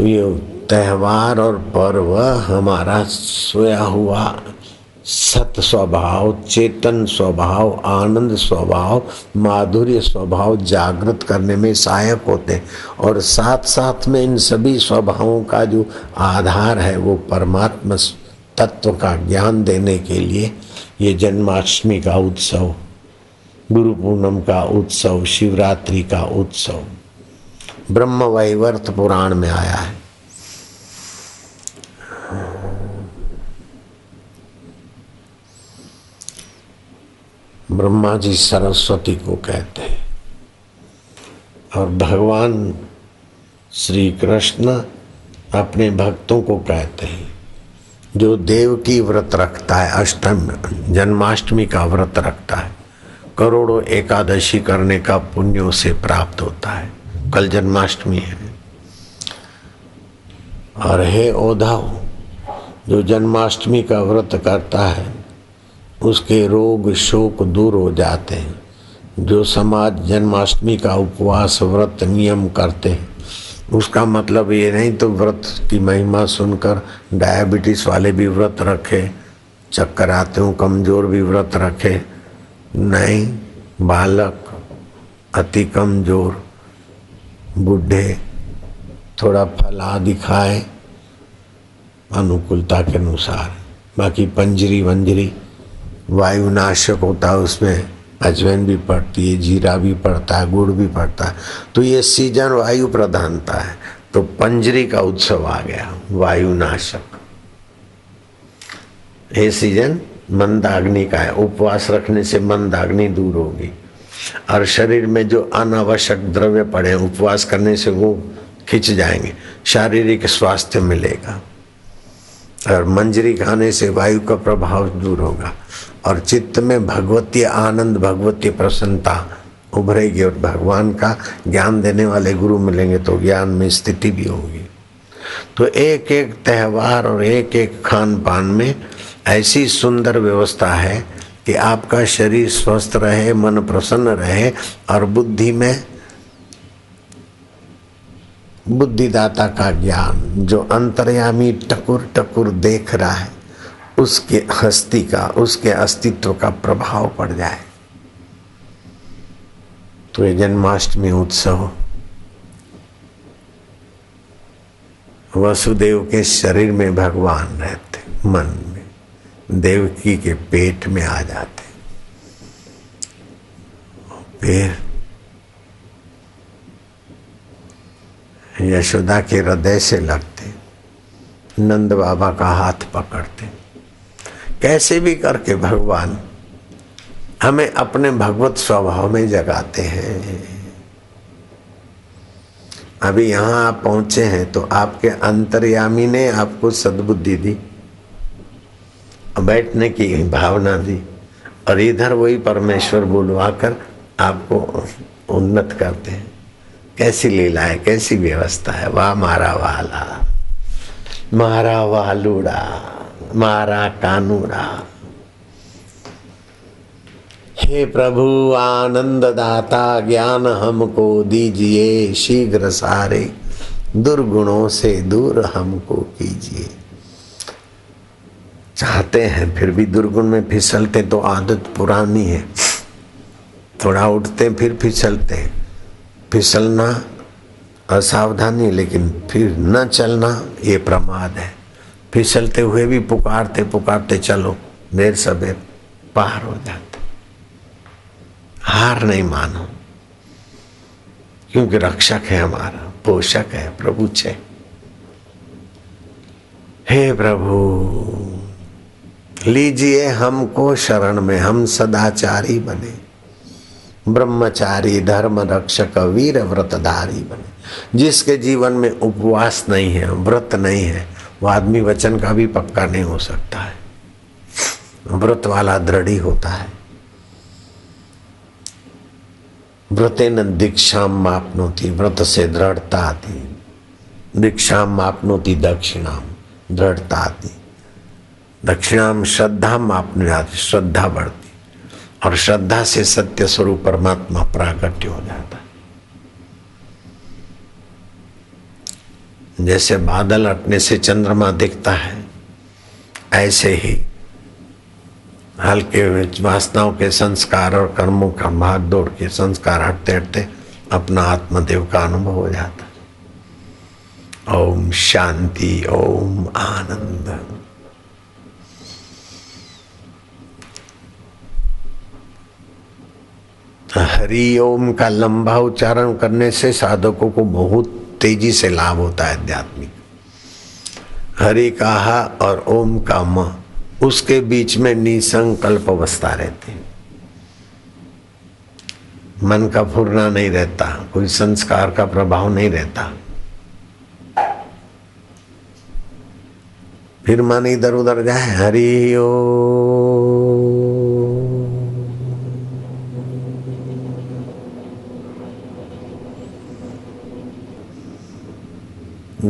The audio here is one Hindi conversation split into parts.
तो ये त्यौहार और पर्व हमारा सोया हुआ सत स्वभाव, चेतन स्वभाव, आनंद स्वभाव, माधुर्य स्वभाव जागृत करने में सहायक होते हैं। और साथ साथ में इन सभी स्वभावों का जो आधार है, वो परमात्मा तत्व का ज्ञान देने के लिए ये जन्माष्टमी का उत्सव, गुरु पूर्णम का उत्सव, शिवरात्रि का उत्सव ब्रह्म वैवर्त पुराण में आया है। ब्रह्मा जी सरस्वती को कहते हैं और भगवान श्री कृष्ण अपने भक्तों को कहते हैं, जो देव की व्रत रखता है, अष्टम, जन्माष्टमी का व्रत रखता है, करोड़ों एकादशी करने का पुण्यों से प्राप्त होता है। कल जन्माष्टमी है। और हे ओधाओ जो जन्माष्टमी का व्रत करता है, उसके रोग शोक दूर हो जाते हैं। जो समाज जन्माष्टमी का उपवास, व्रत, नियम करते हैं, उसका मतलब ये नहीं तो व्रत की महिमा सुनकर डायबिटीज़ वाले भी व्रत रखे चक्कर आते हूँ कमज़ोर भी व्रत रखे। नहीं, बालक अति कमज़ोर बूढ़े थोड़ा फला दिखाए, अनुकूलता के अनुसार। बाकी पंजरी वंजरी, वायुनाशक होता है उसमें, अजवैन भी पड़ती है, जीरा भी पड़ता है, गुड़ भी पड़ता है। तो ये सीज़न वायु प्रधानता है। तो पंजरी का उत्सव आ गया, वायुनाशक। ये सीज़न मंदाग्नि का है। उपवास रखने से मंदाग्नि दूर होगी। और शरीर में जो अनावश्यक द्रव्य पड़े उपवास करने से वो खिंच जाएँगे। शारीरिक स्वास्थ्य मिलेगा और मंजरी खाने से वायु का प्रभाव दूर होगा और चित्त में भगवती आनंद, भगवती प्रसन्नता उभरेगी और भगवान का ज्ञान देने वाले गुरु मिलेंगे तो ज्ञान में स्थिति भी होगी। तो एक एक त्यौहार और एक एक खान पान में ऐसी सुंदर व्यवस्था है कि आपका शरीर स्वस्थ रहे, मन प्रसन्न रहे और बुद्धि में बुद्धिदाता का ज्ञान, जो अंतर्यामी टकुर टकुर देख रहा है, उसके हस्ती का, उसके अस्तित्व का प्रभाव पड़ जाए। तो ये जन्माष्टमी उत्सव, वसुदेव के शरीर में भगवान रहते, मन में। देवकी के पेट में आ जाते फिर यशोदा के हृदय से लगते नंद बाबा का हाथ पकड़ते कैसे भी करके भगवान हमें अपने भगवत स्वभाव में जगाते हैं। अभी यहाँ आप पहुँचे हैं तो आपके अंतर्यामी ने आपको सद्बुद्धि दी। बैठने की भावना दी। और इधर वही परमेश्वर बुलवाकर आपको उन्नत करते हैं। कैसी लीला है, कैसी व्यवस्था है? वाह मारा वाला, मारा वालूड़ा, मारा कानूरा हे प्रभु आनंद दाता ज्ञान हमको दीजिए, शीघ्र सारे दुर्गुणों से दूर हमको कीजिए। चाहते हैं, फिर भी दुर्गुण में फिसलते तो आदत पुरानी है। थोड़ा उठते फिर फिसलते फिसलना असावधानी, लेकिन फिर न चलना, ये प्रमाद है। फिसलते हुए भी पुकारते पुकारते चलो देर सबेर पार हो जाते। हार नहीं मानो। क्योंकि रक्षक है हमारा, पोषक है, प्रभु छे। हे प्रभु! लीजिए हमको शरण में, हम सदाचारी बने। ब्रह्मचारी धर्म रक्षक वीर, व्रतधारी बने। जिसके जीवन में उपवास नहीं है, व्रत नहीं है, वो आदमी वचन का भी पक्का नहीं हो सकता है। व्रत वाला दृढ़ी होता है। व्रते न दीक्षा मापनोती, व्रत से दृढ़ता आती। दीक्षा मापनोती दक्षिणाम दृढ़ता आती। दक्षिणाम श्रद्धा मापने जाती श्रद्धा बढ़ती। और श्रद्धा से सत्य स्वरूप परमात्मा प्राकट्य हो जाता जैसे बादल हटने से चंद्रमा दिखता है, ऐसे ही हल्के वासनाओं के संस्कार और कर्मों का भाग दौड़ के संस्कार हटते हटते अपना आत्मदेव का अनुभव हो जाता ओम शांति, ओम आनंद। हरि ओम का लंबा उच्चारण करने से साधकों को बहुत तेज़ी से लाभ होता है आध्यात्मिक। हरि कहा और ओम का म, उसके बीच में निसंकल्प अवस्था रहती मन का फुरना नहीं रहता, कोई संस्कार का प्रभाव नहीं रहता। फिर मन इधर उधर जाए हरि ओ अब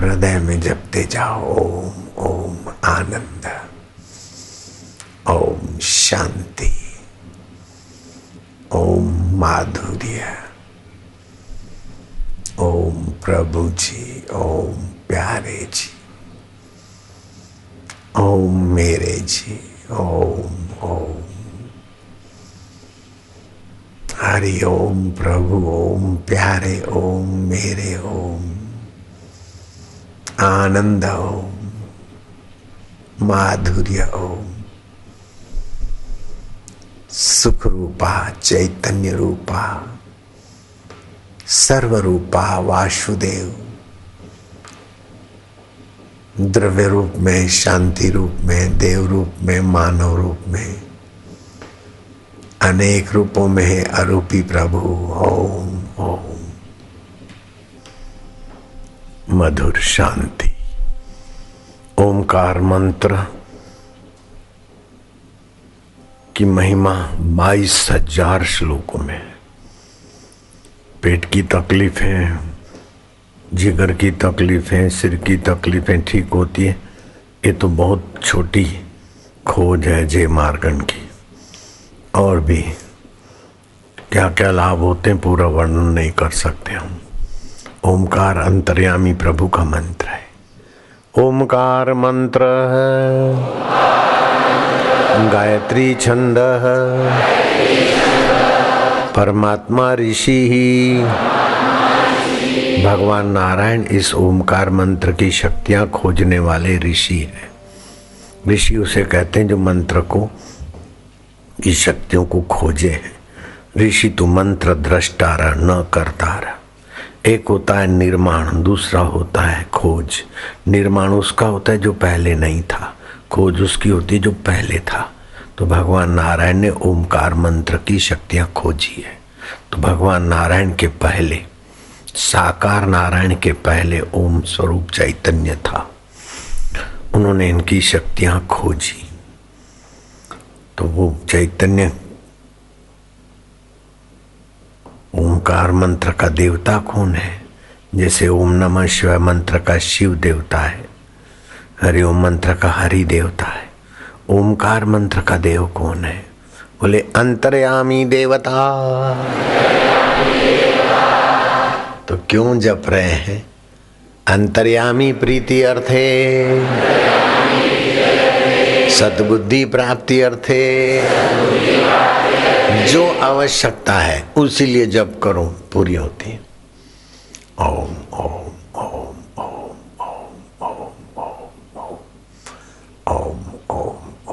हृदय में जपते जाओ ओम ओम आनंद ओम शांति ओम माधुर्य ओम प्रभु जी ओम प्यारे जी ओम मेरे जी ओम ओम हरि ओम प्रभु, ओम प्यारे, ओम मेरे, ओम आनंद, ओम माधुर्य, ओम सुख रूपा चैतन्य रूपा सर्व रूपा वासुदेव। द्रव्य रूप में शांति रूप में देव रूप में मानव रूप में अनेक रूपों में है, अरूपी प्रभु। ओम ओम। मधुर शांति। ओमकार मंत्र की महिमा बाईस हज़ार श्लोकों में पेट की तकलीफें, जिगर की तकलीफें, सिर की तकलीफें ठीक होती है। ये तो बहुत छोटी खोज है, जय मार्गन की। और भी क्या क्या लाभ होते हैं, पूरा वर्णन नहीं कर सकते हम। ओमकार अंतर्यामी प्रभु का मंत्र है। ओमकार मंत्र है। गायत्री छंद परमात्मा ऋषि ही। भगवान नारायण इस ओमकार मंत्र की शक्तियाँ खोजने वाले ऋषि है। ऋषि उसे कहते हैं जो मंत्र को की शक्तियों को खोजे हैं। ऋषि तो मंत्र दृष्टारा न करता करतारा। एक होता है निर्माण, दूसरा होता है खोज। निर्माण उसका होता है जो पहले नहीं था। खोज उसकी होती है जो पहले था। तो भगवान नारायण ने ओमकार मंत्र की शक्तियाँ खोजी है। तो भगवान नारायण के पहले, साकार नारायण के पहले ओम स्वरूप चैतन्य था। उन्होंने इनकी शक्तियाँ खोजी। तो वो चैतन्य ओंकार मंत्र का देवता कौन है? जैसे ओम नमः शिवाय मंत्र का शिव देवता है, हरि ओम मंत्र का हरि देवता है। ओमकार मंत्र का देव कौन है? बोले, अंतर्यामी देवता। तो क्यों जप रहे हैं? अंतर्यामी प्रीति अर्थे। सद्बुद्धि प्राप्ति अर्थे जो आवश्यकता है उसी लिए जप करो पूरी होती है ओम ओम ओम ओम ओम ओम ओम ओम ओम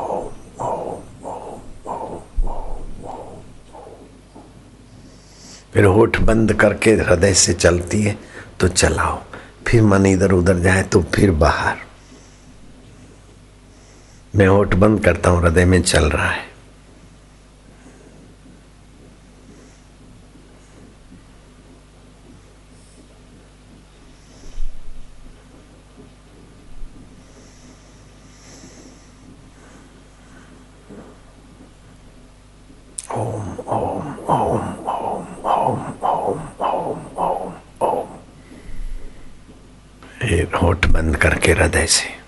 फिर होठ बंद करके हृदय से चलती है तो चलाओ फिर मन इधर उधर जाए तो फिर बाहर मैं होठ बंद करता हूँ, हृदय में चल रहा है। ओम ओम ओम ओम ओम ओम ओम ओम ओम। होठ बंद करके हृदय से।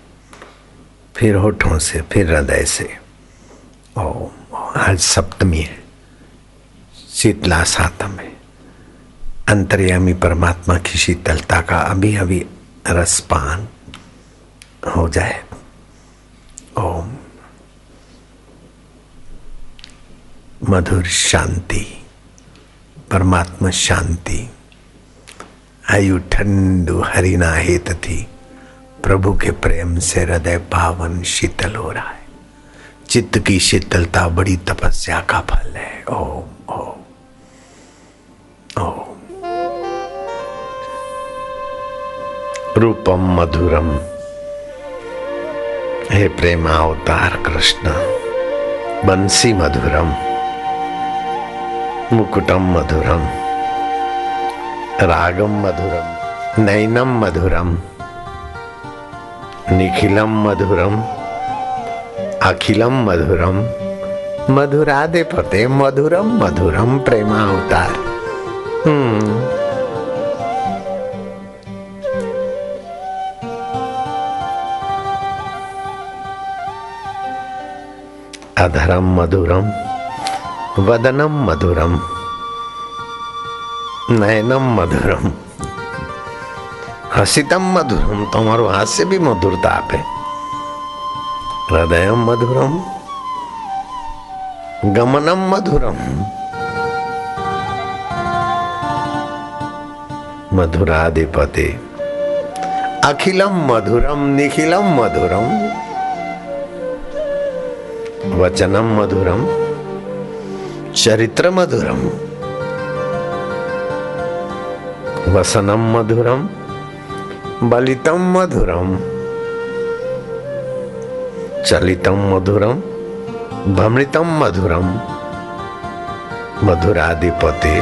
फिर होठों से, फिर हृदय से। ओ आज सप्तमी है, शीतला सातम है। अंतर्यामी परमात्मा की शीतलता का अभी अभी रसपान हो जाए। ओम। मधुर शांति, परमात्मा शांति। आयु ठंडु हरिना हेत थी। प्रभु के प्रेम से हृदय पावन शीतल हो रहा है। चित्त की शीतलता बड़ी तपस्या का फल है। ओम ओम ओम। रूपम मधुरम। हे प्रेम अवतार कृष्ण, बंसी मधुरम, मुकुटम मधुरम, रागम मधुरम, नैनम मधुरम। निखिलम मधुरम अखिलम मधुरम, मधुरादे पते मधुरम मधुरम प्रेमावतार। हम्म। अधरम मधुरम वदनम मधुरम नयनम मधुरम। हसितम मधुरम तुम्हारो हास्य भी मधुरता आप। है हृदय मधुरम, गमनम मधुरम। मधुराधिपति, अखिलम मधुरम, निखिलम मधुरम। वचनम मधुरम, चरित्र मधुरम। वसनम मधुरम बलितम मधुरम। चलितम मधुरम भ्रमृतम मधुरम मधुराधिपते।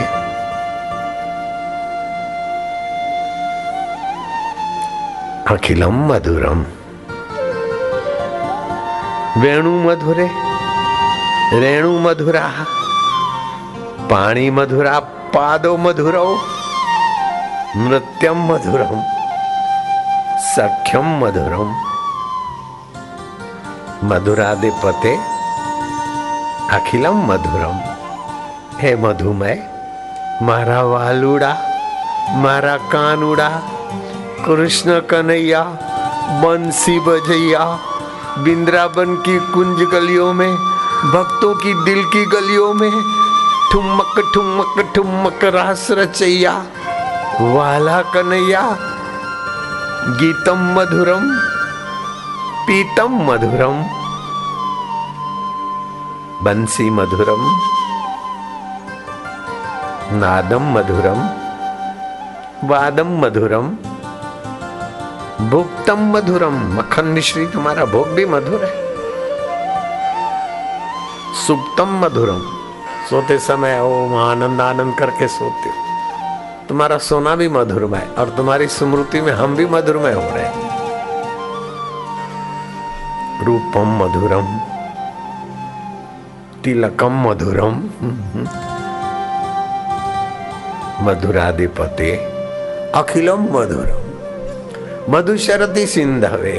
अखिलम मधुरम। वेणु मधुरे, रेणु मधुरा। पाणी मधुरा, पादो मधुरो। नृत्यम मधुरम। सख्यम मधुरम मधुराधिपते अखिलम मधुरम हे मधुमय, मारा वालुड़ा, मारा कानुड़ा, कृष्ण कन्हैया, बंसी बजैया, बिंद्राबन की कुंज गलियों में, भक्तों की दिल की गलियों में, ठुमक ठुमक ठुमक रास रचैया, वाला कन्हैया गीतम मधुरम पीतम मधुरम बंसी मधुरम नादम मधुरम वादम मधुरम भुक्तम मधुरम मक्खन मिश्री तुम्हारा भोग भी मधुर है। सुप्तम मधुरम सोते समय ओम आनंद आनंद करके सोते हो। तुम्हारा सोना भी मधुरमय और तुम्हारी स्मृति में हम भी मधुरमय हो रहे रूपम मधुरम, तिलकम मधुरम, मधुराधिपते, अखिलम मधुरम। मधुशरती सिंधवे,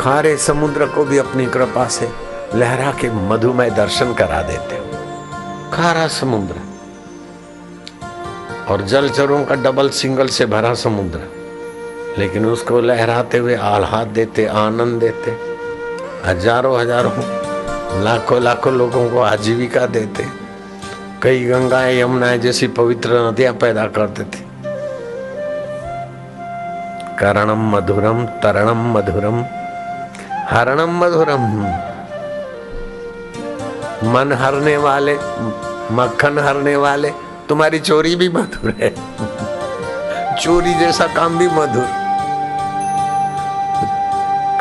खारे समुद्र को भी अपनी कृपा से लहरा के मधुमय दर्शन करा देते हो। खारा समुद्र और जलचरों का डबल सिंगल से भरा समुद्र। लेकिन उसको लहराते हुए आह्लाद देते, आनंद देते, हज़ारों हज़ारों, लाखों लाखों लोगों को आजीविका देते। कई गंगाएँ, यमुनाएँ जैसी पवित्र नदियाँ पैदा करते थे करणम मधुरम, तरणम मधुरम, हरणम मधुरम। मन हरने वाले, मक्खन हरने वाले तुम्हारी चोरी भी मधुर है। चोरी जैसा काम भी मधुर।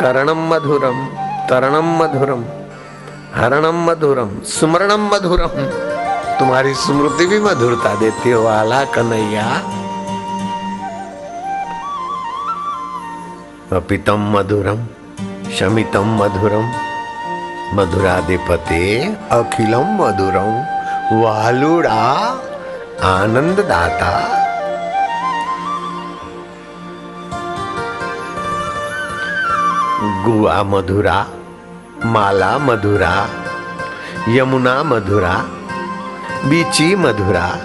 करणम मधुरम तरणम मधुरम हरणम मधुरम सुमरणम मधुरम तुम्हारी स्मृति भी मधुरता देती हो वाला कन्हैया। अपितम मधुरम शमितम मधुरम मधुराधिपते अखिलम मधुरम वालुड़ा आनंद दाता गुआ मधुरा, माला मधुरा, यमुना मधुरा, बीची मधुरा,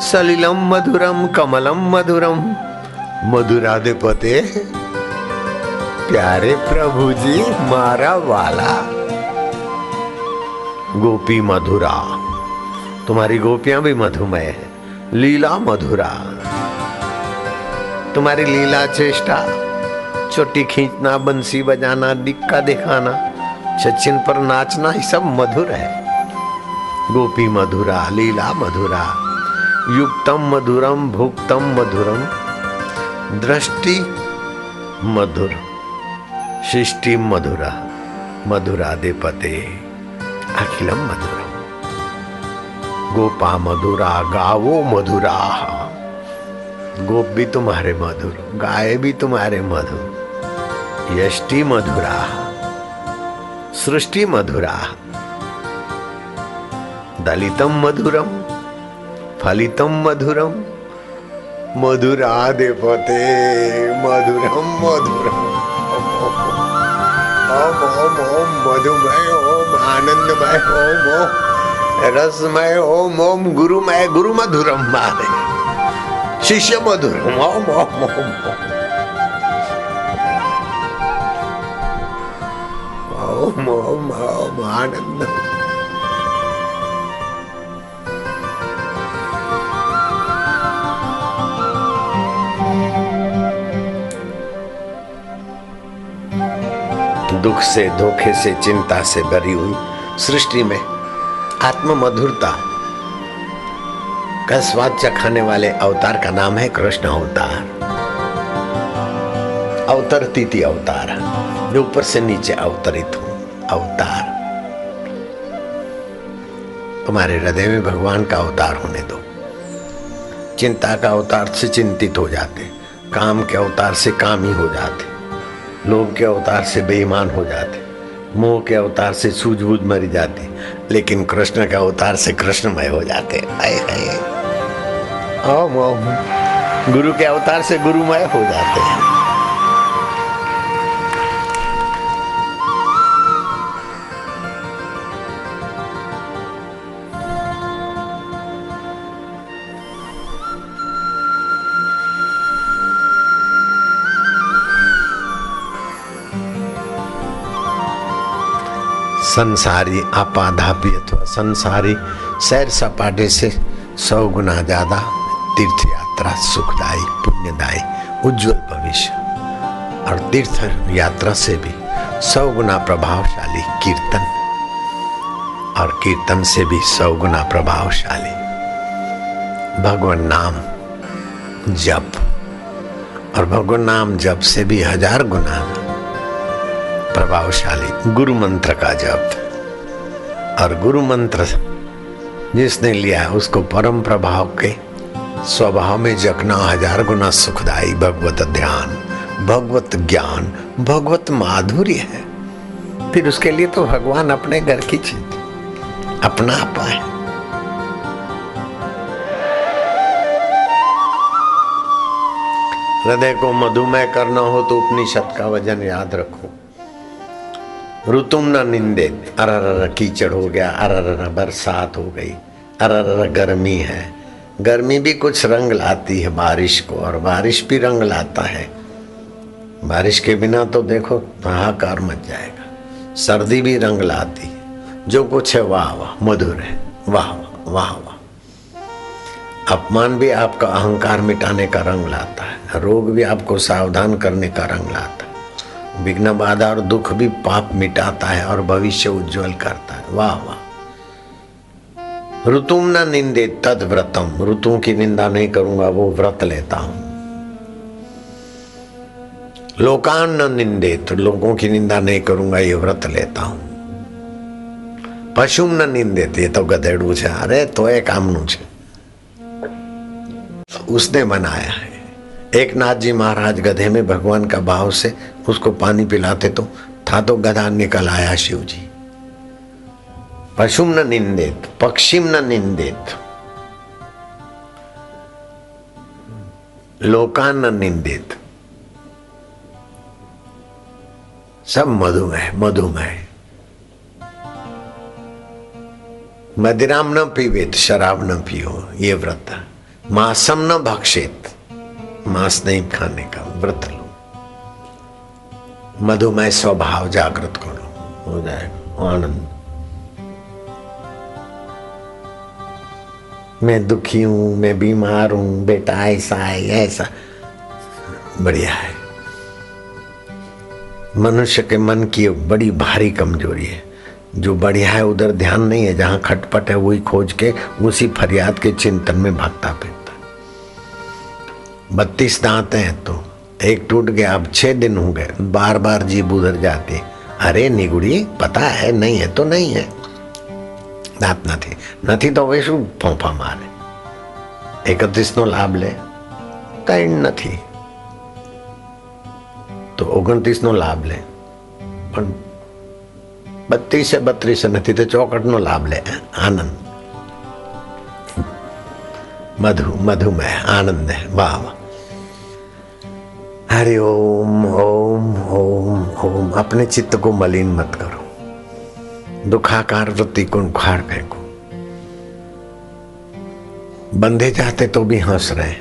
सलिलम मधुरम, कमलम मधुरम। मधुरा दे पते प्यारे प्रभु जी मारा वाला। गोपी मधुरा। तुम्हारी गोपियाँ भी मधुमय है। लीला मधुरा। तुम्हारी लीला चेष्टा, चोटी खींचना, बंसी बजाना दिक्का दिखाना सचिन पर नाचना ही सब मधुर है। गोपी मधुरा, लीला मधुरा, युक्तम मधुरम, भुक्तम मधुरम, दृष्टि मधुर सृष्टि मधुरा मधुरा दे पते अखिलम मधुरम गोपा मधुरा, गावो मधुरा। गोप भी तुम्हारे मधुर, गाय भी तुम्हारे मधुर। यष्टि मधुरा, सृष्टि मधुरा। दलितम मधुरम, फलितम मधुरम मधुरा देवते मधुरम मधुरम। ओम ओम ओम, मधुमय, ओम, आनंदमय, ओम ओम। रसमय ओम ओम गुरुमय गुरु मधुरम मारे शिष्य मधुर ओम ओम। ओम ओम ओम ओम आनंद। दुख से, धोखे से, चिंता से भरी हुई सृष्टि में आत्म मधुरता का स्वाद चखाने वाले अवतार का नाम है कृष्ण अवतार। अवतर अवतरती अवतार, जो ऊपर से नीचे अवतरित हूँ, अवतार। तुम्हारे हृदय में भगवान का अवतार होने दो। चिंता का अवतार से चिंतित हो जाते, काम के अवतार से काम ही हो जाते, लोभ के अवतार से बेईमान हो जाते, मोह के अवतार से सूझबूझ मरी जाती लेकिन कृष्ण के अवतार से कृष्णमय हो जाते आए आए। ओम ओम गुरु के अवतार से गुरुमय हो जाते हैं। संसारी आपाधापी अथवा संसारी सैर सपाटे से सौ गुना ज़्यादा तीर्थ यात्रा सुखदायी, पुण्यदायी, उज्जवल भविष्य। और तीर्थ यात्रा से भी सौ गुना प्रभावशाली कीर्तन। और कीर्तन से भी सौ गुना प्रभावशाली। भगवान नाम जप। और भगवान नाम जप से भी हज़ार गुना प्रभावशाली गुरु मंत्र का जप। और गुरु मंत्र जिसने लिया उसको परम प्रभाव के स्वभाव में जगना हज़ार गुना सुखदाई भगवत ध्यान, भगवत ज्ञान, भगवत माधुर्य है। फिर उसके लिए तो भगवान अपने घर की चीज़, अपना आपा है। हृदय को मधुमेह करना हो तो उपनिषद का वज़न याद रखो। ऋतुम न निंदे। अरर कीचड़ हो गया अरर बरसात हो गई। अरर गर्मी है। गर्मी भी कुछ रंग लाती है बारिश को और बारिश भी रंग लाता है। बारिश के बिना तो देखो हाहाकार मच जाएगा। सर्दी भी रंग लाती है। जो कुछ है वाह वाह, मधुर है। वाह वाह वाह वाह। अपमान भी आपका अहंकार मिटाने का रंग लाता है। रोग भी आपको सावधान करने का रंग लाता है। विघ्न बाधा और दुख भी पाप मिटाता है और भविष्य उज्जवल करता है वाह वाह ऋतुम न निंदे तद व्रतम ऋतुओं की निंदा नहीं करूंगा वो व्रत लेता हूं लोकान न निंदे तो लोगों की निंदा नहीं करूंगा ये व्रत लेता हूं પશુમ ન નિંદે તે તો ગધેડું છે અરે તો એ કામનું છે उसने बनाया है एक नाथ जी महाराज गधे में भगवान का भाव से उसको पानी पिलाते तो था तो गधा निकल आया शिव जी पशुम न निंदित, पक्षिम न निंदित। लोकान न निंदित। सब मधुमेह मधुमेह। मदिराम न पीवेत, शराब न पियो, ये व्रत। मासम न भक्षित। मांस नहीं खाने का, व्रत लो। मधुमेह स्वभाव जागृत करो, हो जाएगा, आनंद। मैं दुखी हूँ, मैं बीमार हूँ, बेटा ऐसा है, ऐसा। बढ़िया है। मनुष्य के मन की बड़ी भारी कमज़ोरी है। जो बढ़िया है, उधर ध्यान नहीं है, जहाँ खटपट है, वही खोज के, उसी फरियाद के चिंतन में भागता फिरता बत्तीस दांत हैं तो एक टूट गया अब छह दिन हो गए बार बार जीभ उधर जाती अरे निगुड़ी पता है नहीं है तो नहीं है દાંત નથી નથી તો હવે શું ફોંફા મારે એકત્રીસનો લાભ લે કઈ નથી તો ઓગણત્રીસનો લાભ લે પણ બત્રીસે બત્રીસે નથી તો ચોકટનો લાભ લે આનંદ મધુ મધુમેહ આનંદ વાહ વાહ हरि ओम ओम ओम ओम। अपने चित्त को मलिन मत करो। दुखाकार वृत्ति को उखाड़ फेंको। बंधे जाते तो भी हंस रहे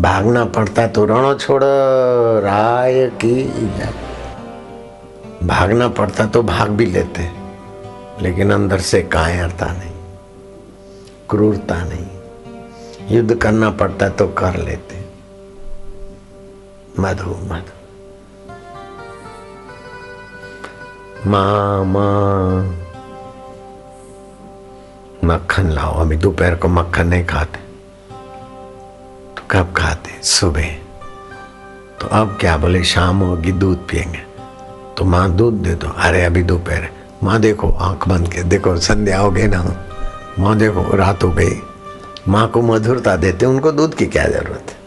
भागना पड़ता तो रणो छोड़, राय की भागना पड़ता तो भाग भी लेते लेकिन अंदर से कायरता नहीं, क्रूरता नहीं। युद्ध करना पड़ता तो कर लेते मधु मधु। माँ माँ मक्खन लाओ, अभी दोपहर को मक्खन नहीं खाते। तो कब खाते? सुबह। तो अब क्या बोले, शाम होगी, दूध पियेंगे। तो माँ दूध दे दो। अरे, अभी दोपहर माँ देखो, आँख बंद के, देखो, संध्या हो गई ना। माँ देखो, रात हो गई। माँ को मधुरता देते उनको दूध की क्या ज़रूरत है?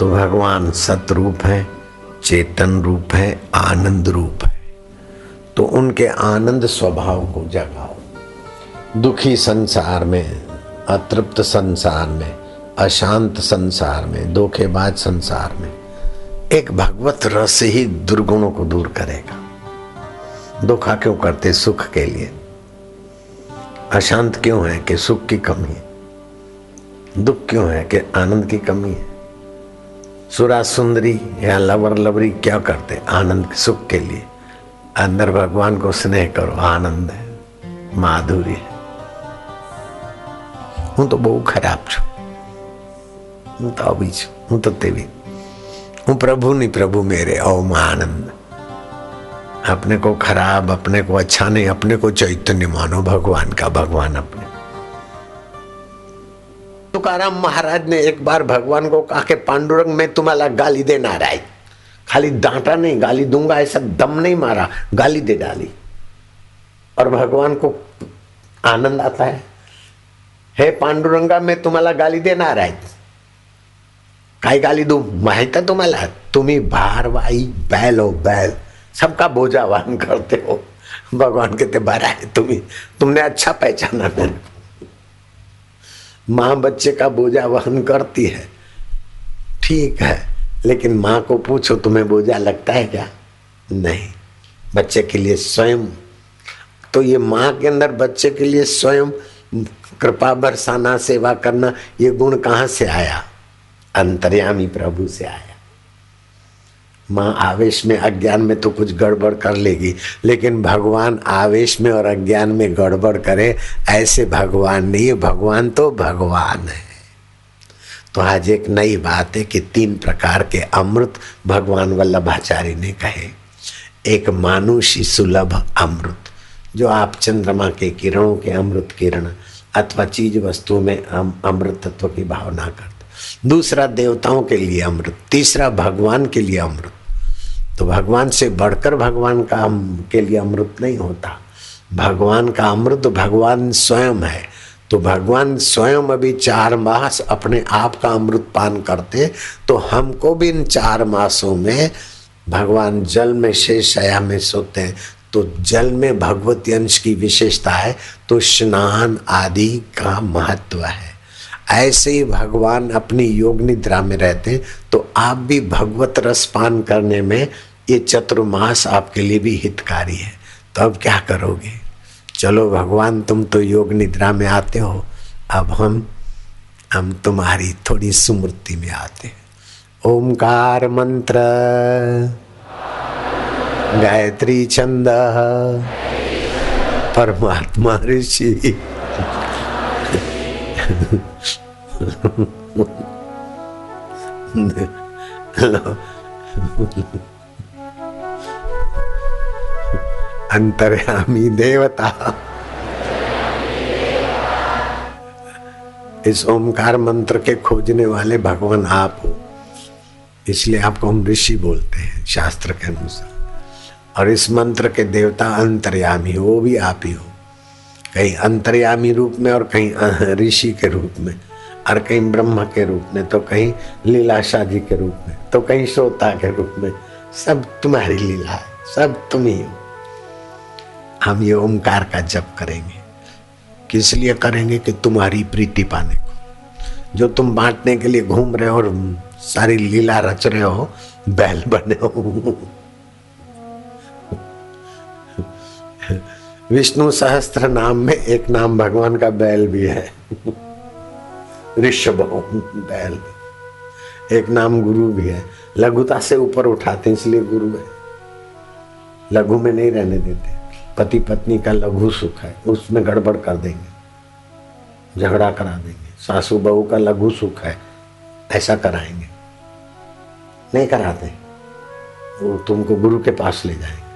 तो भगवान सतरूप है, चेतन रूप है, आनंद रूप है। तो उनके आनंद स्वभाव को जगाओ। दुखी संसार में, अतृप्त संसार में, अशांत संसार में, धोखेबाज संसार में, एक भगवत रस ही दुर्गुणों को दूर करेगा। धोखा क्यों करते सुख के लिए? अशांत क्यों है कि सुख की कमी है? दुख क्यों है कि आनंद की कमी है? सुरा सुंदरी या लवर लवरी क्या करते आनंद सुख के लिए अंदर भगवान को स्नेह करो आनंद है माधुर्य है હું તો બહુ ખરાબ છું હું તો આવી છું હું તો તેવી હું પ્રભુની પ્રભુ मेरे ओम आनंद अपने को खराब अपने को अच्छा नहीं अपने को चैतन्य मानो भगवान का भगवान अपने तुकाराम महाराज ने एक बार भगवान को कहा कि पांडुरंग, मैं तुम्हारा गाली देना रहा खाली डांटा नहीं, गाली दूँगा, ऐसा दम नहीं मारा, गाली दे डाली. और भगवान को आनंद आता है. हे पांडुरंगा, मैं तुम्हाला गाली देणार आहे. काय गाली दू? माहित है तुम्हाला? तुम्ही भारवाई, बैल हो बैल, सबका बोझा वहन करते हो. भगवान कहते, बारा है तुम्हें. तुमने अच्छा पहचाना मेरे माँ बच्चे का बोझा वहन करती है। ठीक है, लेकिन माँ को पूछो, तुम्हें बोझा लगता है क्या? नहीं, बच्चे के लिए स्वयं। तो ये माँ के अंदर बच्चे के लिए स्वयं कृपा बरसाना सेवा करना, ये गुण कहाँ से आया? अंतर्यामी प्रभु से आया। माँ आवेश में अज्ञान में तो कुछ गड़बड़ कर लेगी, लेकिन भगवान आवेश में और अज्ञान में गड़बड़ करे, ऐसे भगवान नहीं है भगवान तो भगवान है। तो आज एक नई बात है कि तीन प्रकार के अमृत भगवान वल्लभाचार्य ने कहे। एक मानुषी सुलभ अमृत, जो आप चंद्रमा के किरणों के अमृत किरण अथवा चीज़ वस्तु में अमृत तत्व की भावना करते दूसरा देवताओं के लिए अमृत, तीसरा भगवान के लिए अमृत। तो भगवान से बढ़कर भगवान का के लिए अमृत नहीं होता। भगवान का अमृत भगवान स्वयं है। तो भगवान स्वयं अभी चार मास अपने आप का अमृत पान करते तो हमको भी इन चार मासों में भगवान जल में शेष शया में सोते हैं। तो जल में भगवती अंश की विशेषता है तो स्नान आदि का महत्व है। ऐसे ही भगवान अपनी योग निद्रा में रहते हैं तो आप भी भगवत रस पान करने में ये चतुर्मास आपके लिए भी हितकारी है। तो अब क्या करोगे? चलो भगवान, तुम तो योग निद्रा में आते हो। अब हम हम तुम्हारी थोड़ी सुमृति में आते हैं। ओमकार मंत्र। गायत्री छंद। परमात्मा ऋषि। अंतर्यामी देवता। इस ओमकार मंत्र के खोजने वाले भगवान आप हो। इसलिए आपको हम ऋषि बोलते हैं, शास्त्र के अनुसार। और इस मंत्र के देवता अंतर्यामी हो, वो भी आप ही हो। कहीं अंतर्यामी रूप में और कहीं ऋषि के रूप में। और कहीं ब्रह्म के रूप में तो कहीं लीलाशाह जी के रूप में तो कहीं श्रोता के रूप में। सब तुम्हारी लीला है, सब तुम ही हो। हम ये ओंकार का जप करेंगे। किस लिए करेंगे कि तुम्हारी प्रीति पाने को? जो तुम बांटने के लिए घूम रहे हो और सारी लीला रच रहे हो, बैल बने हो। विष्णु सहस्त्र नाम में एक नाम भगवान का बैल भी है। ऋषभ बैल। एक नाम गुरु भी है। लघुता से ऊपर उठाते इसलिए गुरु है। लघु में नहीं रहने देते। पति पत्नी का लघु सुख है, उसमें गड़बड़ कर देंगे, झगड़ा करा देंगे। सासू बहू का लघु सुख है, ऐसा कराएँगे। नहीं कराते, वो तुमको गुरु के पास ले जाएँगे।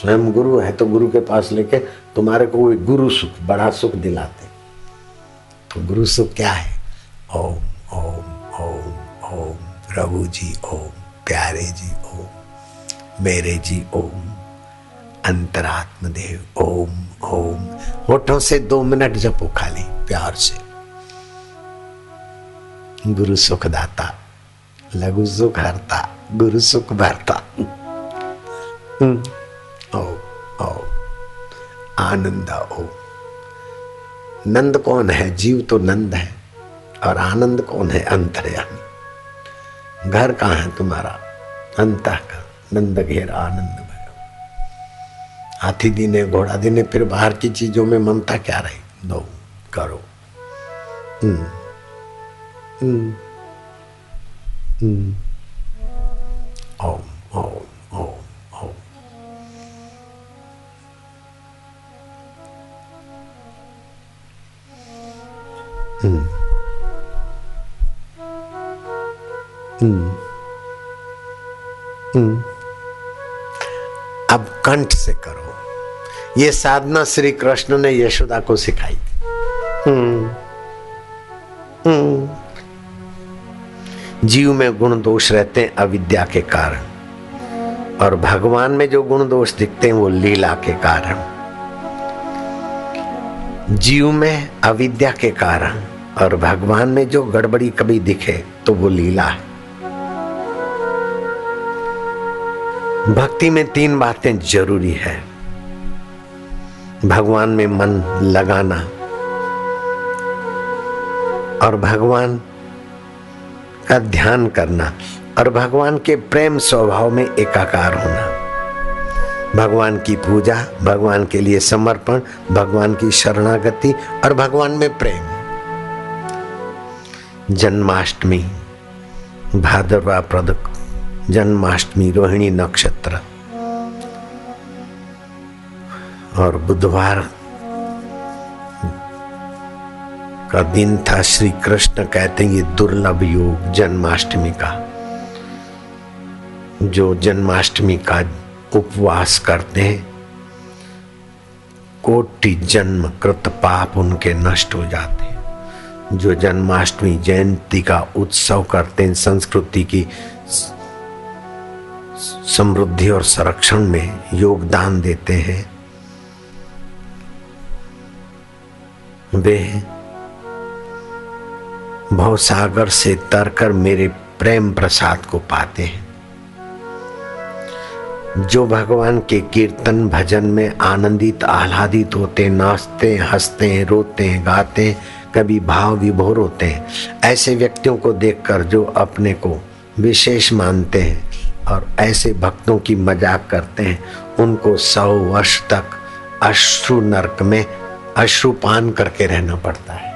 स्वयं गुरु है तो गुरु के पास लेके तुम्हारे को वो गुरु सुख, बड़ा सुख दिलाते। तो गुरु सुख क्या है? ओम ओम ओम ओम, प्रभु जी, ओम, प्यारे जी, ओम, मेरे जी, ओम। अंतरात्म देव ओम ओम। होठों से दो मिनट जपो खाली, प्यार से। गुरु सुख दाता, लघु सुख हरता, गुरु सुख भरता। हम्म। आनंद ओ नंद कौन है? जीव तो नंद है, और आनंद कौन है? अंतर्यामी। घर कहाँ है तुम्हारा? अंत का नंद घेर, आनंद हाथी दीने, घोड़ा दीने, फिर बाहर की चीज़ों में ममता क्या रही? दो करो। हम्म हम्म हम्म ओम ओम हम्म। हम्म। हम्म। अब कंठ से करो। ये साधना श्री कृष्ण ने यशोदा को सिखाई जीव में गुण दोष रहते हैं अविद्या के कारण। और भगवान में जो गुण दोष दिखते हैं वो लीला के कारण। जीव में अविद्या के कारण और भगवान में जो गड़बड़ी कभी दिखे तो वो लीला है। भक्ति में तीन बातें ज़रूरी है। भगवान में मन लगाना और भगवान का ध्यान करना और भगवान के प्रेम स्वभाव में एकाकार होना। भगवान की पूजा, भगवान के लिए समर्पण, भगवान की शरणागति और भगवान में प्रेम। जन्माष्टमी, भाद्रवा प्रद जन्माष्टमी रोहिणी नक्षत्र। और बुधवार का दिन था, श्री कृष्ण कहते हैं, ये दुर्लभ योग, जन्माष्टमी का। जो जन्माष्टमी का उपवास करते हैं, कोटि जन्म कृत पाप उनके नष्ट हो जाते हैं। जो जन्माष्टमी जयंती का उत्सव करते हैं, संस्कृति की समृद्धि और संरक्षण में योगदान देते हैं वे भवसागर से तरकर मेरे प्रेम प्रसाद को पाते हैं। जो भगवान के कीर्तन भजन में आनंदित, आह्लादित होते नाचते हँसते रोते गाते कभी भाव विभोर होते हैं। ऐसे व्यक्तियों को देखकर जो अपने को विशेष मानते हैं और ऐसे भक्तों की मज़ाक करते हैं, उनको सौ वर्ष तक अश्रु नरक में अश्रुपान करके रहना पड़ता है।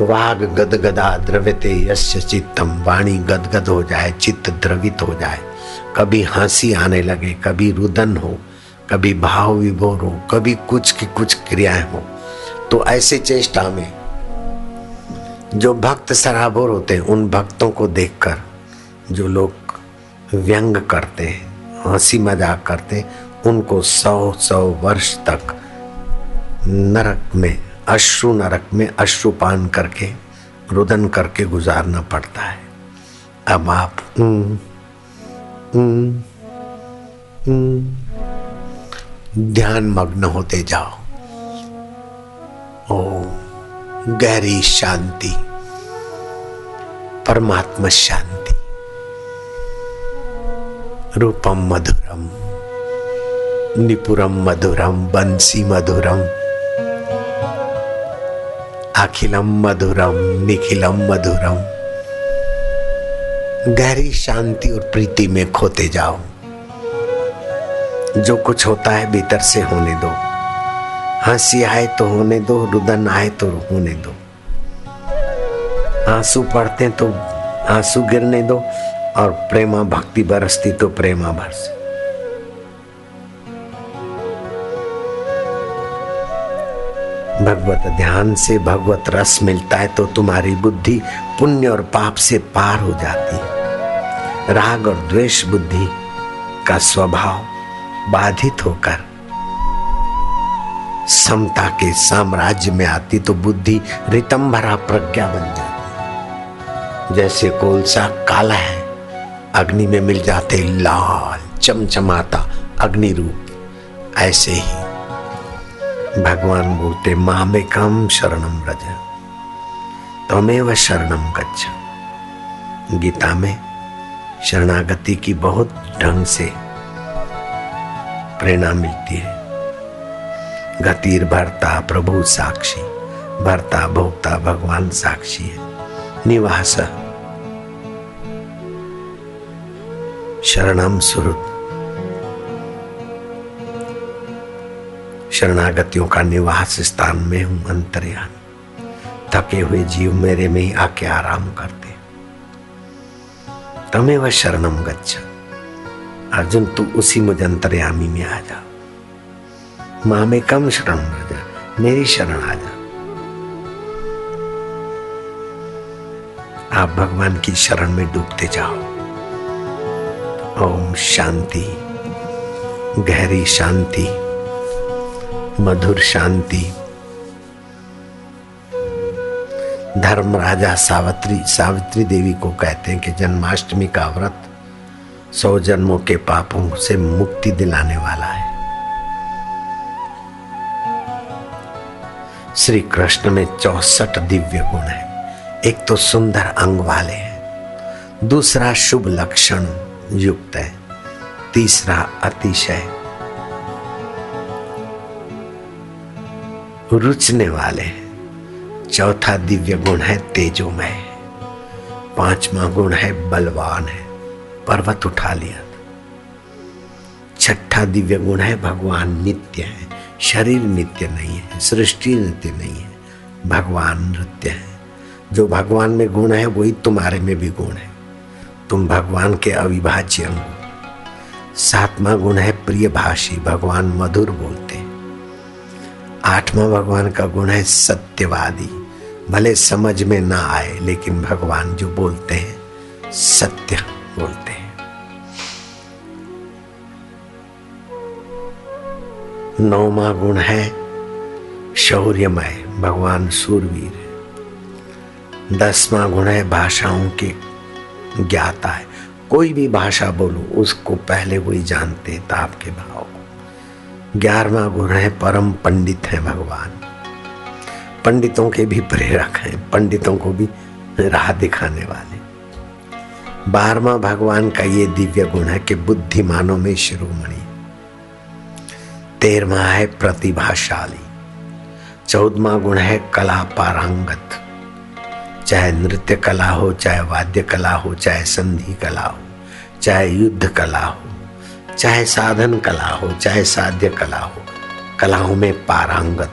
वाग गदगदा द्रव्यते यस्य चित्तम, वाणी गदगद हो जाए, चित्त द्रवित हो जाए। कभी हँसी आने लगे, कभी रुदन हो, कभी भाव विभोर हो, कभी कुछ की कुछ क्रियाएँ हो। तो ऐसे चेष्टा में जो भक्त सराबोर होते हैं, उन भक्तों को देखकर जो लोग व्यंग करते हैं, हँसी मज़ाक करते हैं, उनको सौ सौ वर्ष तक नरक में, अश्रु नरक में अश्रुपान करके, रुदन करके गुजारना पड़ता है। अब आप ध्यान मग्न होते जाओ। ओ गहरी शांति, परमात्मा शांति। रूपम मधुरम, निपुरम मधुरम, बंसी मधुरम अखिलम मधुरम निखिलम मधुरम गहरी शांति और प्रीति में खोते जाओ। जो कुछ होता है भीतर से होने दो। हँसी आए तो होने दो, रुदन आए तो होने दो। आँसू पड़ते तो आँसू गिरने दो और प्रेमा भक्ति बरसती तो प्रेमा बरसे। भगवत ध्यान से भगवत रस मिलता है तो तुम्हारी बुद्धि पुण्य और पाप से पार हो जाती राग और द्वेष बुद्धि का स्वभाव बाधित होकर समता के साम्राज्य में आती तो बुद्धि रितम भरा प्रज्ञा बन जाती जैसे कोलसा काला है, अग्नि में मिल जाते लाल, चमचमाता अग्नि रूप ऐसे ही भगवान बोलते मामेकम शरणम रज तमेव शरणम गच्छ। गीता में शरणागति की बहुत ढंग से प्रेरणा मिलती है। गतिर भरता प्रभु साक्षी, भरता भोक्ता भगवान साक्षी है। निवास। शरणम सुरुत शरणागतियों का निवास स्थान में हूँ अंतर्यान थके हुए जीव मेरे में ही आके आराम करते। तमें वह शरणम गच्छ। अर्जुन, तू उसी मुझे अंतर्यामी में आ जा। माँ में कम शरण जा मेरी शरण आ जा। आप भगवान की शरण में डूबते जाओ। ओम शांति, गहरी शांति। मधुर शांति। धर्म राजा सावित्री सावित्री देवी को कहते हैं कि जन्माष्टमी का व्रत सौ जन्मों के पापों से मुक्ति दिलाने वाला है। श्री कृष्ण में चौसठ दिव्य गुण है। एक तो सुंदर अंग वाले हैं, दूसरा शुभ लक्षण युक्त है, तीसरा अतिशय रुचने वाले। चौथा दिव्य गुण है तेजोमय। पांचवा गुण है बलवान है। पर्वत उठा लिया छठा दिव्य गुण है भगवान नित्य है। शरीर नित्य नहीं है, सृष्टि नित्य नहीं है, भगवान नृत्य है। जो भगवान में गुण है, वही तुम्हारे में भी गुण है। तुम भगवान के अविभाज्य अंग सातवां गुण है प्रिय भाषी भगवान मधुर बोलते आठवां भगवान का गुण है सत्यवादी। भले समझ में ना आए, लेकिन भगवान जो बोलते हैं, सत्य बोलते हैं। नौवा गुण है शौर्यमय, भगवान सूरवीर है। दसवां गुण है भाषाओं के ज्ञाता है। कोई भी भाषा बोलो, उसको पहले वही जानते हैं ताप के भाव। ग्यारहवा गुण है, परम पंडित है भगवान। पंडितों के भी प्रेरक हैं, पंडितों को भी राह दिखाने वाले। बारहवा भगवान का ये दिव्य गुण है कि बुद्धिमानों में शिरोमणि। तेरवा है प्रतिभाशाली। चौदमा गुण है कला पारंगत। चाहे नृत्य कला हो, चाहे वाद्य कला हो, चाहे संधि कला हो, चाहे युद्ध कला हो चाहे साधन कला हो, चाहे साध्य कला हो, कलाओं में पारंगत।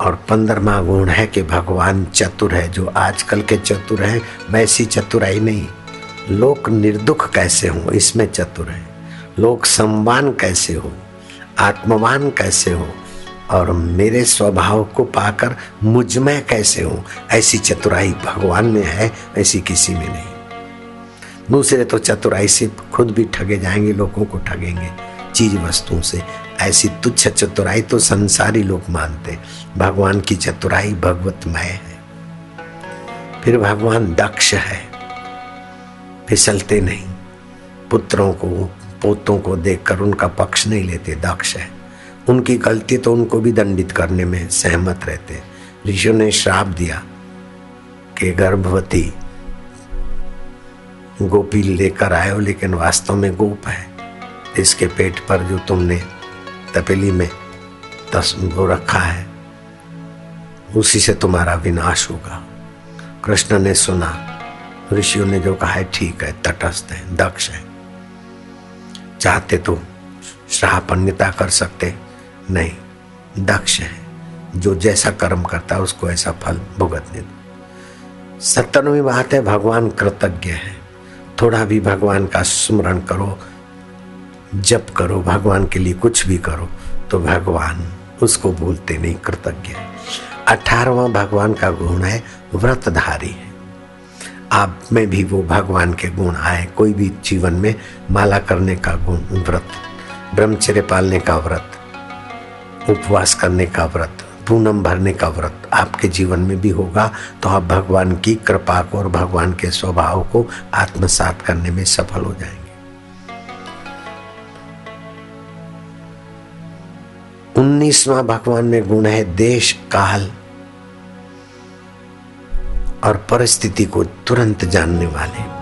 और पंद्रमा गुण है कि भगवान चतुर है, जो आजकल के चतुर है वैसी चतुराई नहीं। लोक निर्दुख कैसे हो, इसमें चतुर है। लोक सम्मान कैसे हो, आत्मवान कैसे हो, और मेरे स्वभाव को पाकर मुझमें कैसे हूँ, ऐसी चतुराई भगवान में है, ऐसी किसी में नहीं। दूसरे तो चतुराई से खुद भी ठगे जाएँगे, लोगों को ठगेंगे चीज़ वस्तुओं से। ऐसी तुच्छ चतुराई तो संसारी लोग मानते भगवान की चतुराई भगवतमय है। फिर भगवान दक्ष है। फिसलते नहीं। पुत्रों को, पोतों को देखकर उनका पक्ष नहीं लेते, दक्ष है। उनकी गलती तो उनको भी दंडित करने में सहमत रहते ऋषियों ने श्राप दिया कि गर्भवती गोपी लेकर आयो लेकिन वास्तव में गोप है। इसके पेट पर जो तुमने तपेली में तस वो रखा है, उसी से तुम्हारा विनाश होगा। कृष्ण ने सुना, ऋषियों ने जो कहा है, ठीक है, तटस्थ है, दक्ष है। चाहते तो श्रापन्यता कर सकते, नहीं, दक्ष है। जो जैसा कर्म करता है, उसको ऐसा फल भुगतने दो। सत्तरवीं बात है, भगवान कृतज्ञ है। थोड़ा भी भगवान का स्मरण करो, जप करो, भगवान के लिए कुछ भी करो तो भगवान उसको भूलते नहीं, कृतज्ञ है। अठारवा भगवान का गुण है, व्रतधारी है। आप में भी वो भगवान के गुण आए, कोई भी जीवन में माला करने का गुण, व्रत, ब्रह्मचर्य पालने का व्रत, उपवास करने का व्रत पूनम भरने का व्रत आपके जीवन में भी होगा। तो आप भगवान की कृपा को और भगवान के स्वभाव को आत्मसात करने में सफल हो जाएँगे। उन्नीसवा भगवान में गुण है देश, काल और परिस्थिति को तुरंत जानने वाले।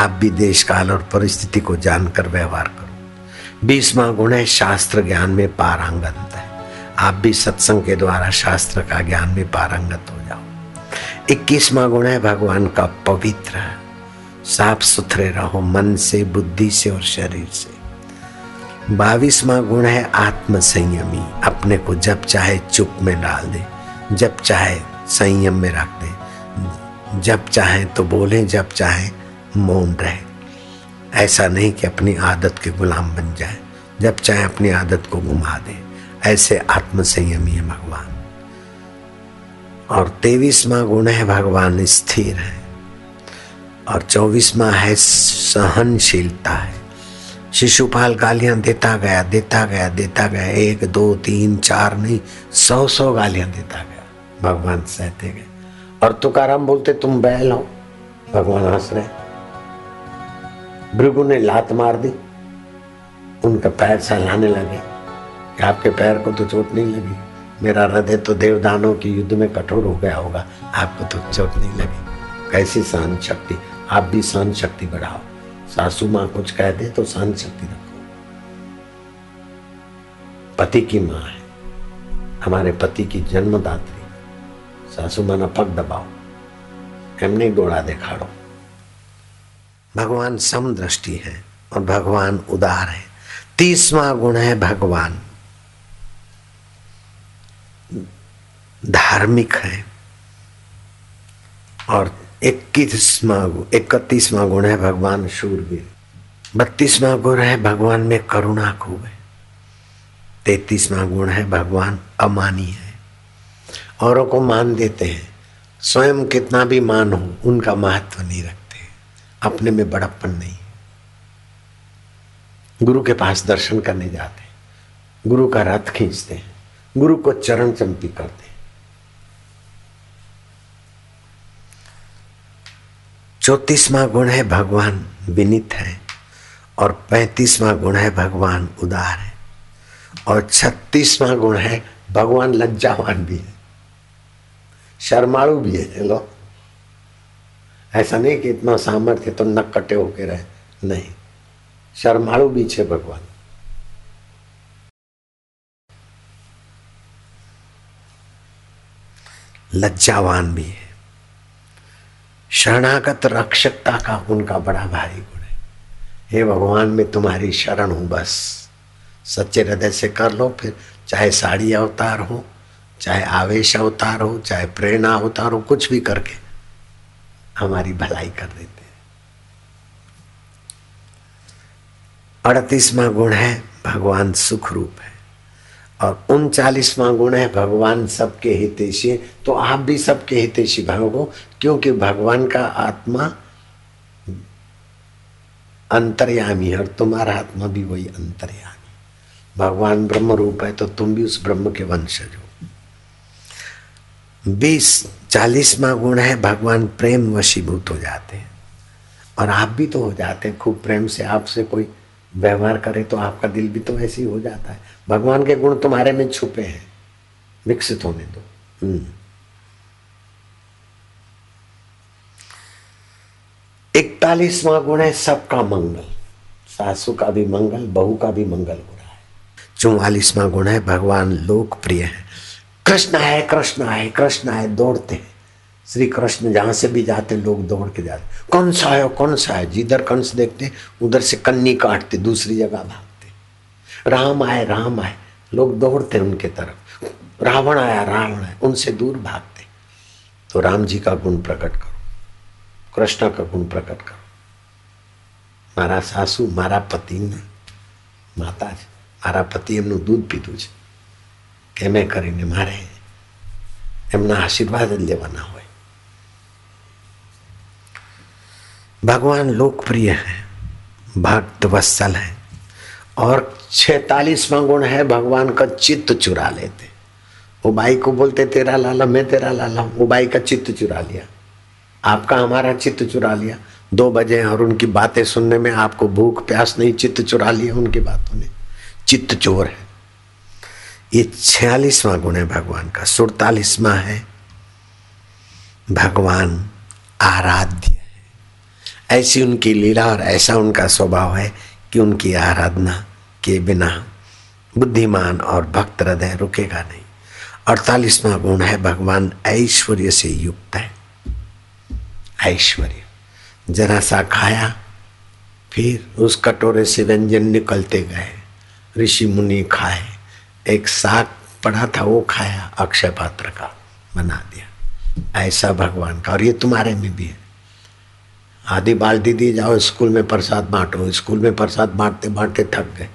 आप भी देश, काल और परिस्थिति को जानकर व्यवहार करो। बीसवा गुण है शास्त्र ज्ञान में पारंगत है। आप भी सत्संग के द्वारा शास्त्र का ज्ञान में पारंगत हो जाओ। इक्कीसवा गुण है, भगवान का पवित्र साफ़ सुथरे रहो मन से, बुद्धि से और शरीर से। बाईसवा गुण है आत्म संयमी अपने को जब चाहे चुप में डाल दे, जब चाहे संयम में रख दे, जब चाहे तो बोले, जब चाहे मौन रहे। ऐसा नहीं कि अपनी आदत के गुलाम बन जाए, जब चाहे अपनी आदत को घुमा दे। ऐसे आत्म संयमी है भगवान। और तेवीसवा गुण है, भगवान स्थिर है। और चौबीसवा है, सहनशीलता है। शिशुपाल गालियाँ देता गया देता गया देता गया। एक, दो, तीन, चार नहीं, सौ सौ गालियाँ देता गया। भगवान सहते गए। और तुकाराम बोलते, तुम बैल हो। भगवान हंस रहे। भृगु ने लात मार दी। उनका पैर सहलाने लगे। कि आपके पैर को तो चोट नहीं लगी। मेरा हृदय तो देवदानों के युद्ध में कठोर हो गया होगा। आपको तो चोट नहीं लगी। कैसी सहन शक्ति आप भी सहन शक्ति बढ़ाओ। सासू माँ कुछ कह दे तो सहन शक्ति रखो। पति की माँ है। हमारे पति की जन्मदात्री। सासू माँ ना पग दबाओ। एमने गोड़ा दिखाड़ो। भगवान समदृष्टि है और भगवान उदार है। तीसवा गुण है भगवान। धार्मिक है और इक्कीसवा इकतीसवा गुण है भगवान शूरवीर बत्तीसवा गुण है भगवान में करुणा खूब है। तैतीसवा गुण है भगवान अमानी है। औरों को मान देते हैं। स्वयं कितना भी मान हो, उनका महत्व नहीं रखते। अपने में बड़प्पन नहीं। गुरु के पास दर्शन करने जाते हैं। गुरु का रथ खींचते हैं। गुरु को चरण चंपी करते चौतीसवा गुण है भगवान विनित है और पैंतीसवा गुण है भगवान उदार है और छत्तीसवा गुण है भगवान लज्जावान भी है। शर्माड़ू भी है चलो ऐसा नहीं कि इतना सामर्थ्य तो नक कटे होके रहे, नहीं। शर्माड़ू भी छे भगवान। लज्जावान भी है। शरणागत रक्षकता का उनका बड़ा भारी गुण है। हे भगवान, मैं तुम्हारी शरण हूँ, बस। सच्चे हृदय से कर लो, फिर चाहे साड़ी अवतार हो, चाहे आवेश अवतार हो, चाहे प्रेरणा अवतार हो, कुछ भी करके हमारी भलाई कर देते हैं। अड़तीसवा गुण है, भगवान सुख रूप है। और उनचालीसवां गुण है भगवान सबके हितेशी तो आप भी सबके हितेशी भगो क्योंकि भगवान का आत्मा अंतर्यामी है और तुम्हारा आत्मा भी वही अंतर्यामी भगवान ब्रह्म रूप है तो तुम भी उस ब्रह्म के वंशज हो। बीस, चालीसवा गुण है, भगवान प्रेम वशीभूत हो जाते हैं। और आप भी तो हो जाते हैं, खूब प्रेम से आपसे कोई व्यवहार करे तो आपका दिल भी तो ऐसे ही हो जाता है। भगवान के गुण तुम्हारे में छुपे हैं, विकसित होने दो। हम्म। इकतालीसवां गुण है सबका मंगल। सासू का भी मंगल, बहू का भी मंगल हो रहा है। चौवालीसवा गुण है, भगवान लोकप्रिय है। कृष्ण है कृष्ण है कृष्ण है दौड़ते हैं। श्री कृष्ण जहां से भी जाते लोग दौड़ के जाते कौन सा है कौन सा है जिधर कंस देखते उधर से कन्नी काटते दूसरी जगह भागते राम आए राम आए लोग दौड़ते उनके तरफ रावण आया रावण आए उनसे दूर भागते तो राम जी का गुण प्रकट करो कृष्ण का गुण प्रकट करो મારા સાસુ મારા પતિને માતા છે મારા પતિ એમનું દૂધ પીધું છે કે મેં કરીને મારે એમના આશીર્વાદ જ લેવાના હોય भगवान लोकप्रिय है भक्त वत्सल है, और छेतालीसवा गुण है भगवान का चित्त चुरा लेते। वो बाई को बोलते, तेरा लाला, मैं तेरा लाला हूँ। वो बाई का चित्त चुरा लिया। आपका हमारा चित्त चुरा लिया। दो बजे और उनकी बातें सुनने में आपको भूख, प्यास नहीं, चित्त चुरा लिया उनकी बातों ने। चित्त चोर है। ये छियालीसवां गुण है भगवान का सुड़तालीसवा है भगवान आराध्य। ऐसी उनकी लीला और ऐसा उनका स्वभाव है कि उनकी आराधना के बिना बुद्धिमान और भक्त हृदय रुकेगा नहीं। अड़तालीसवा गुण है, भगवान ऐश्वर्य से युक्त है। ऐश्वर्य। जरा सा खाया, फिर उस कटोरे से व्यंजन निकलते गए। ऋषि मुनि खाए, एक साग पड़ा था, वो खाया, अक्षय पात्र का बना दिया। ऐसा भगवान का, और ये तुम्हारे में भी है। आधी बाल्टी दी जाओ स्कूल में प्रसाद बांटो। स्कूल में प्रसाद बांटते बांटते थक गए।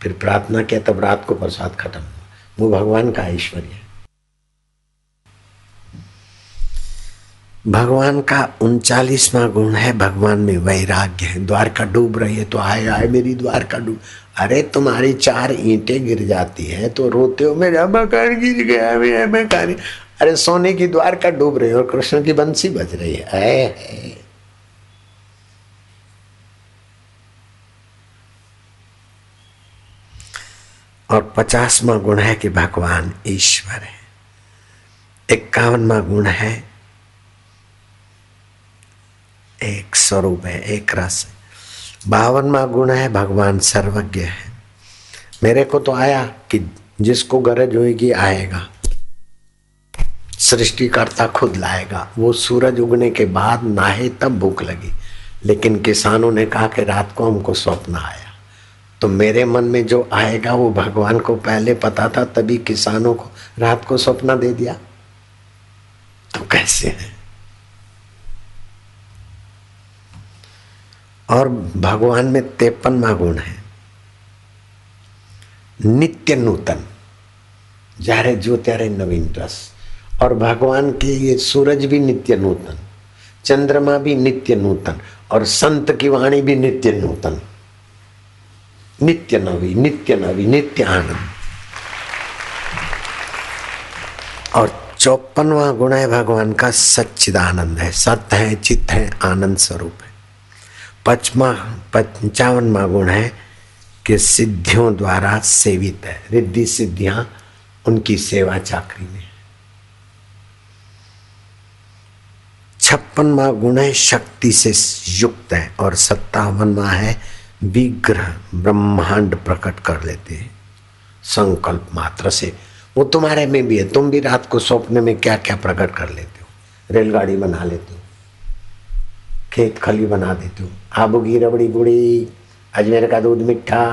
फिर प्रार्थना किया तब रात को प्रसाद खत्म हुआ। वो भगवान का ऐश्वर्य है। भगवान का उनचालीसवा गुण है भगवान में वैराग्य है। द्वारका डूब रही है तो आए आए मेरी द्वारका डूब। अरे तुम्हारी चार ईंटें गिर जाती है तो रोते हो मेरा मकान गिर गया मकान अरे सोने की द्वारका डूब रही है और कृष्ण की बंसी बज रही है। ऐ, और पचासवा गुण है कि भगवान ईश्वर है। इक्यावनवा गुण है, एक स्वरूप है, एक रस है। बावनवा गुण है, भगवान सर्वज्ञ है। मेरे को तो आया कि जिसको गरज होगी आएगा। सृष्टिकर्ता खुद लाएगा। वो सूरज उगने के बाद नाहे तब भूख लगी। लेकिन किसानों ने कहा कि रात को हमको स्वप्न आया। तो मेरे मन में जो आएगा, वो भगवान को पहले पता था, तभी किसानों को, रात को सपना दे दिया। तो कैसे है? और भगवान में तेपनवा गुण है। नित्य नूतन। जारे जो त्यारे नवीन रस। और भगवान के ये सूरज भी नित्य नूतन। चंद्रमा भी नित्य नूतन। और संत की वाणी भी नित्य नूतन। नित्य नवी नित्य नवी नित्य आनंद और चौपनवा गुण है भगवान का सच्चिदानंद है सत्य है, चित्त है, आनंद स्वरूप है। पचमा, पंचावनवा गुण है कि सिद्धियों द्वारा सेवित है, रिद्धि सिद्धियाँ उनकी सेवा चाकरी में छप्पनवा गुण है, शक्ति से युक्त है और सत्तावनवा है विग्रह ब्रह्मांड प्रकट कर लेते हैं संकल्प मात्र से वो तुम्हारे में भी है तुम भी रात को सपने में क्या क्या प्रकट कर लेते हो रेलगाड़ी बना लेते हो खेत खली बना देते हो आबूगी रबड़ी बुड़ी अजमेर का दूध मिठा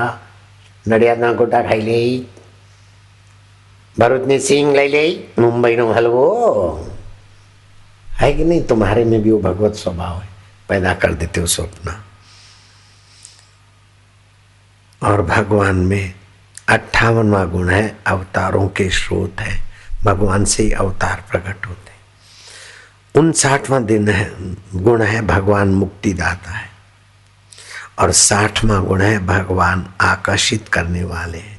नड़िया गोटा खाई ले ભરૂચની સિંગ લઈ લે મુંબઈનો હલવો है कि नहीं तुम्हारे में भी वो भगवत स्वभाव है पैदा कर देते हो स्वप्न और भगवान में अट्ठावनवा गुण है, अवतारों के स्रोत है। भगवान से ही अवतार प्रकट होते उनसाठवां दिन है, गुण है, भगवान मुक्ति दाता है। और साठवां गुण है, भगवान आकर्षित करने वाले हैं।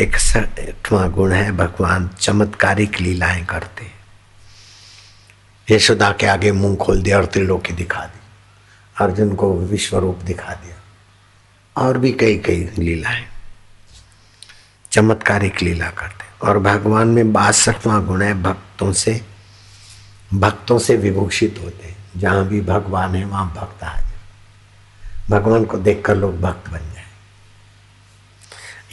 इकसठवा गुण है, भगवान चमत्कारिक लीलाएँ करते हैं। यशोदा के आगे मुँह खोल दिया और त्रिलोकी दिखा दी। अर्जुन को विश्व रूप दिखा दिया। और भी कई कई लीलाएँ। चमत्कारिक लीला करते और भगवान में बासठवा गुण है, भक्तों से भक्तों से विभूषित होते हैं। जहाँ भी भगवान है, वहाँ भक्त आ जाए भगवान को देखकर लोग भक्त बन जाए।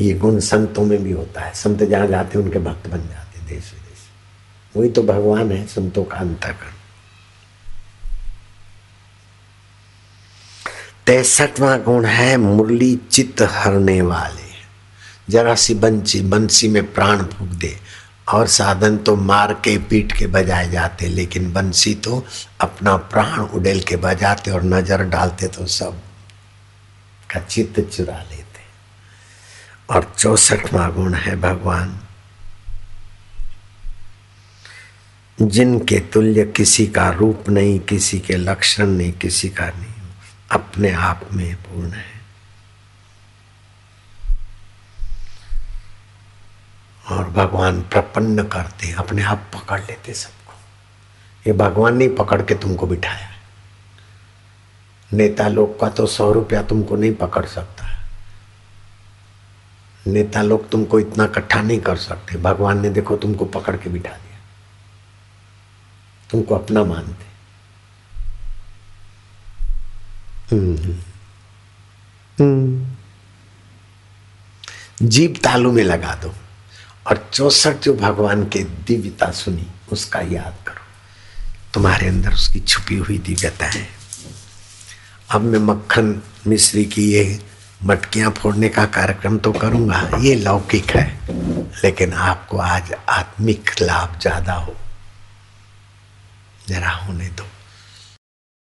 ये गुण संतों में भी होता है। संत जहाँ जाते उनके भक्त बन जाते देश विदेश वही तो भगवान है, संतों का अंतकरण। तैसठवा गुण है मुरली चित्त हरने वाले। जरा सी बंसी बंसी में प्राण फूक दे। और साधन तो मार के, पीट के बजाए जाते, लेकिन बंसी तो अपना प्राण उड़ेल के बजाते और नज़र डालते तो सब का चित्त चुरा लेते। और चौसठवा गुण है भगवान। जिनके तुल्य किसी का रूप नहीं, किसी के लक्षण नहीं, किसी का नहीं। अपने आप में पूर्ण है। और भगवान प्रपन्न करते, अपने आप पकड़ लेते सबको। ये भगवान नहीं पकड़ के तुमको बिठाया नेता लोग का तो सौ रुपया तुमको नहीं पकड़ सकता नेता लोग तुमको इतना इकट्ठा नहीं कर सकते। भगवान ने देखो तुमको पकड़ के बिठा दिया। तुमको अपना मानते हम्म। हम्म। जीप तालू में लगा दो और चौसठ जो भगवान के दिव्यता सुनी, उसका याद करो। तुम्हारे अंदर उसकी छुपी हुई दिव्यता है। अब मैं मक्खन मिश्री की ये मटकियाँ फोड़ने का कार्यक्रम तो करूँगा, ये लौकिक है, लेकिन आपको आज आत्मिक लाभ ज़्यादा हो। जरा होने दो।